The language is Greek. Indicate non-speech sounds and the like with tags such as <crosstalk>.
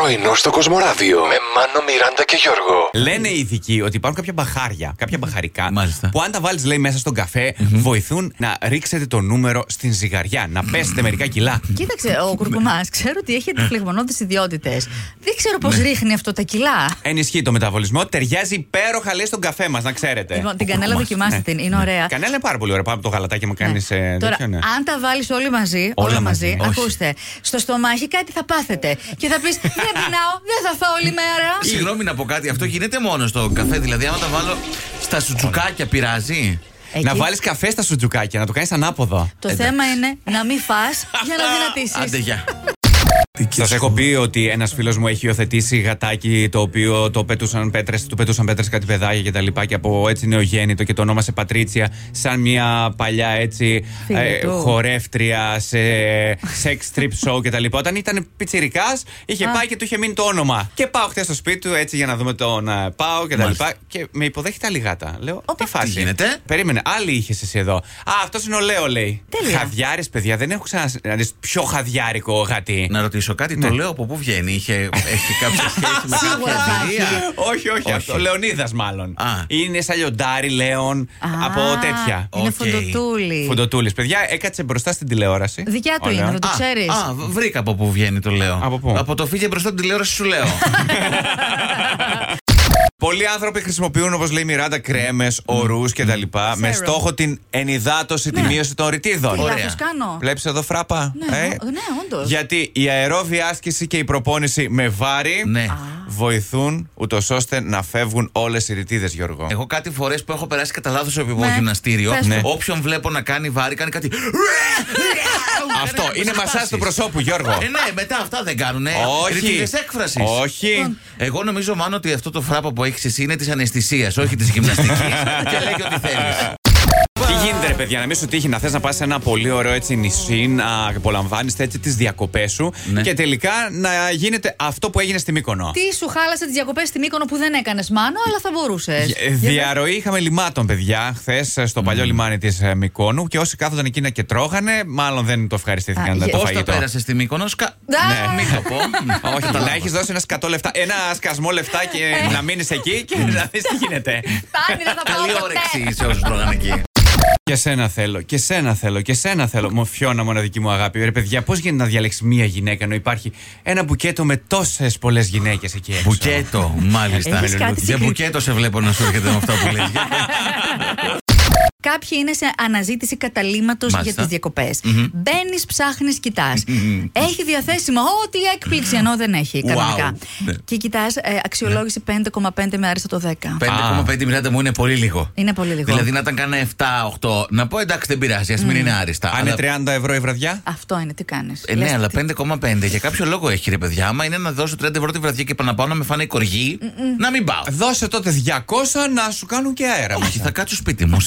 Πρωινό στο Κοσμοράδιο με Μάνο, Μιράντα και Γιώργο. Λένε οι ειδικοί ότι υπάρχουν κάποια μπαχάρια, κάποια μπαχαρικά, Μάλιστα. που αν τα βάλεις, λέει, μέσα στον καφέ, βοηθούν να ρίξετε το νούμερο στην ζυγαριά, να πέσετε μερικά κιλά. Κοίταξε, ο κουρκουμάς ξέρω ότι έχει φλεγμονώδει ιδιότητες. Δεν ξέρω πώς ρίχνει αυτό τα κιλά. Ενισχύει το μεταβολισμό, ταιριάζει υπέροχα, λέει, στον καφέ μας, να ξέρετε. Λοιπόν, την κανέλα Κουρκουμάς. δοκιμάστε την, είναι ωραία. Κανένα είναι πάρα πολύ ωραία. Πάμε από το γαλατάκι μου κάνεις. Ναι. Τώρα, τέτοιο, ναι. αν τα βάλεις όλοι μαζί, Όλα όλα, μαζί, μαζί, όχι. ακούστε, στο στομάχι κάτι θα πάθετε. Και θα πεις: <laughs> Δεν πεινάω, δεν θα φάω όλη μέρα. Συγγνώμη να πω κάτι, αυτό γίνεται μόνο στο καφέ. Δηλαδή, άμα τα βάλω στα σουτσουκάκια, πειράζει. Εκεί Να βάλεις καφέ στα σουτζουκάκια, να το κάνεις ανάποδο. Το θέμα είναι να μην φας για να <laughs> δυνατήσεις. Άντε, γεια. Σας έχω πει ότι ένας φίλος μου έχει υιοθετήσει γατάκι το οποίο το πετούσαν πέτρες, του πετούσαν πέτρες κάτι παιδάκια και τα λοιπά και από έτσι νεογέννητο και το ονόμασε Πατρίτσια σαν μια παλιά έτσι Φίλε ε, του. χορεύτρια σε <laughs> sex strip show και τα λοιπά. Όταν ήταν πιτσιρικάς είχε Α. πάει και του είχε μείνει το όνομα. Και πάω χθες στο σπίτι του έτσι για να δούμε τον ε, Πάο και τα Μάλιστα. λοιπά. Και με υποδέχεται άλλη γάτα. Λέω, Όπα. τι φάση. Τι γίνεται; Περίμενε, άλλη είχες εσύ εδώ. Α, αυτός είναι ο Λέο, λέει. Τέλεια. Χαδιάρη, παιδιά, δεν έχω ξαναδεί πιο χαδιάρικο γατί. Να ρωτήσω κάτι, Ναι. το λέω από πού βγαίνει, είχε, έχει κάποια <laughs> σχέση με Σίγουρα κάποια θα εμπειρία; όχι, όχι, Όχι. αυτό. Λεωνίδας μάλλον. Α. Είναι σαν λιοντάρι, Λέων, Α, από τέτοια. Είναι Οκ. φοντοτούλη. Φουντοτούλη. Παιδιά, έκατσε μπροστά στην τηλεόραση. Δικιά του Ωραία. είναι, θα το Α, ξέρεις. Α, βρήκα από πού βγαίνει το λέω. Από πού; Από το φύγε μπροστά την τηλεόραση σου λέω. <laughs> Πολλοί άνθρωποι χρησιμοποιούν, όπως λέει η Μιράντα, κρέμες, ορούς κτλ. Με Serum. στόχο την ενυδάτωση, τη μείωση των ρητίδων. Τι Ωραία. λάθος κάνω. Βλέπεις εδώ φράπα. Ναι, ε; ο- ναι, όντως. Γιατί η αερόβια άσκηση και η προπόνηση με βάρη ναι. Βοηθούν ούτως ώστε να φεύγουν όλες οι ρητίδες, Γιώργο. Εγώ κάτι φορές που έχω περάσει κατά λάθος επίπεδο Ναι. γυμναστήριο, Πες Ναι. όποιον βλέπω να κάνει βάρη, κάνει κάτι. Αυτό Κάνει είναι αποσπάσεις. μασάζ του προσώπου, Γιώργο. Ε, ναι, μετά αυτά δεν κάνουνε. Όχι. Ρητίδες έκφρασης. Όχι. Εγώ νομίζω μάλλον ότι αυτό το φράπα που έχεις εσύ είναι της αναισθησίας, όχι της γυμναστικής. <laughs> και λέγει ό,τι θέλεις. Τι γίνεται, ρε παιδιά, να μην σου τύχει να θες να πας σε ένα πολύ ωραίο έτσι νησί, να απολαμβάνεις έτσι τις διακοπές σου Ναι. και τελικά να γίνεται αυτό που έγινε στη Μύκονο. Τι σου χάλασε τις διακοπές στη Μύκονο που δεν έκανες μάνο, αλλά θα μπορούσες. Ε, Διαρροή είχαμε λιμάτων, παιδιά, χθες στο παλιό λιμάνι της Μικόνου και όσοι κάθονταν εκεί και τρώγανε, μάλλον δεν το ευχαριστήθηκαν Α, το για- Πώς τα φαγητό. πέρασε στη Μύκονο, σκα... Ναι. Μην το πω. <laughs> Όχι, να έχεις δώσει ένα σκατό λεφτά, ένα σκασμό λεφτά και να μείνεις εκεί και να δεις τι γίνεται. Φτάνει, δεν θα πάω Καλή ποτέ. όρεξη σε όσους τρώγανε εκεί. Και σένα θέλω, και σένα θέλω, και σένα θέλω. Μου φιώνα μοναδική μου αγάπη. Ρε παιδιά, πώς γίνεται να διαλέξεις μία γυναίκα ενώ υπάρχει ένα μπουκέτο με τόσες πολλές γυναίκες εκεί έξω; Μπουκέτο, μάλιστα. Έχεις κάτι Για συγκεκρι- μπουκέτο σε βλέπω να σου έρχεται με αυτά που λες. <laughs> Για- Κάποιοι είναι σε αναζήτηση καταλήμματο για Μάλιστα. τις διακοπές. Μπαίνεις, ψάχνεις, κοιτάς. Έχει διαθέσιμο ό,τι έκπληξη ενώ δεν έχει κανονικά. Ναι. Και κοιτάς, αξιολόγηση 5,5 με άριστα το 10. 5,5 μοιράτε μου είναι πολύ λίγο. Είναι πολύ λίγο. Δηλαδή να ήταν κανένα 7-8. Να πω εντάξει δεν πειράζει, ας μην είναι άριστα. Αν είναι Αλλά- 30 ευρώ η βραδιά. Αυτό είναι, τι κάνεις. Ε, ναι, αλλά 5,5 για κάποιο λόγο έχει ρε παιδιά. Άμα είναι να δώσω 30 ευρώ τη βραδιά και να πάω να με φάνε κοργί, να μην πάω. Δώσε τότε 200 να σου κάνουν και αέρα. Όχι, θα κάτσω σπίτι μου <laughs>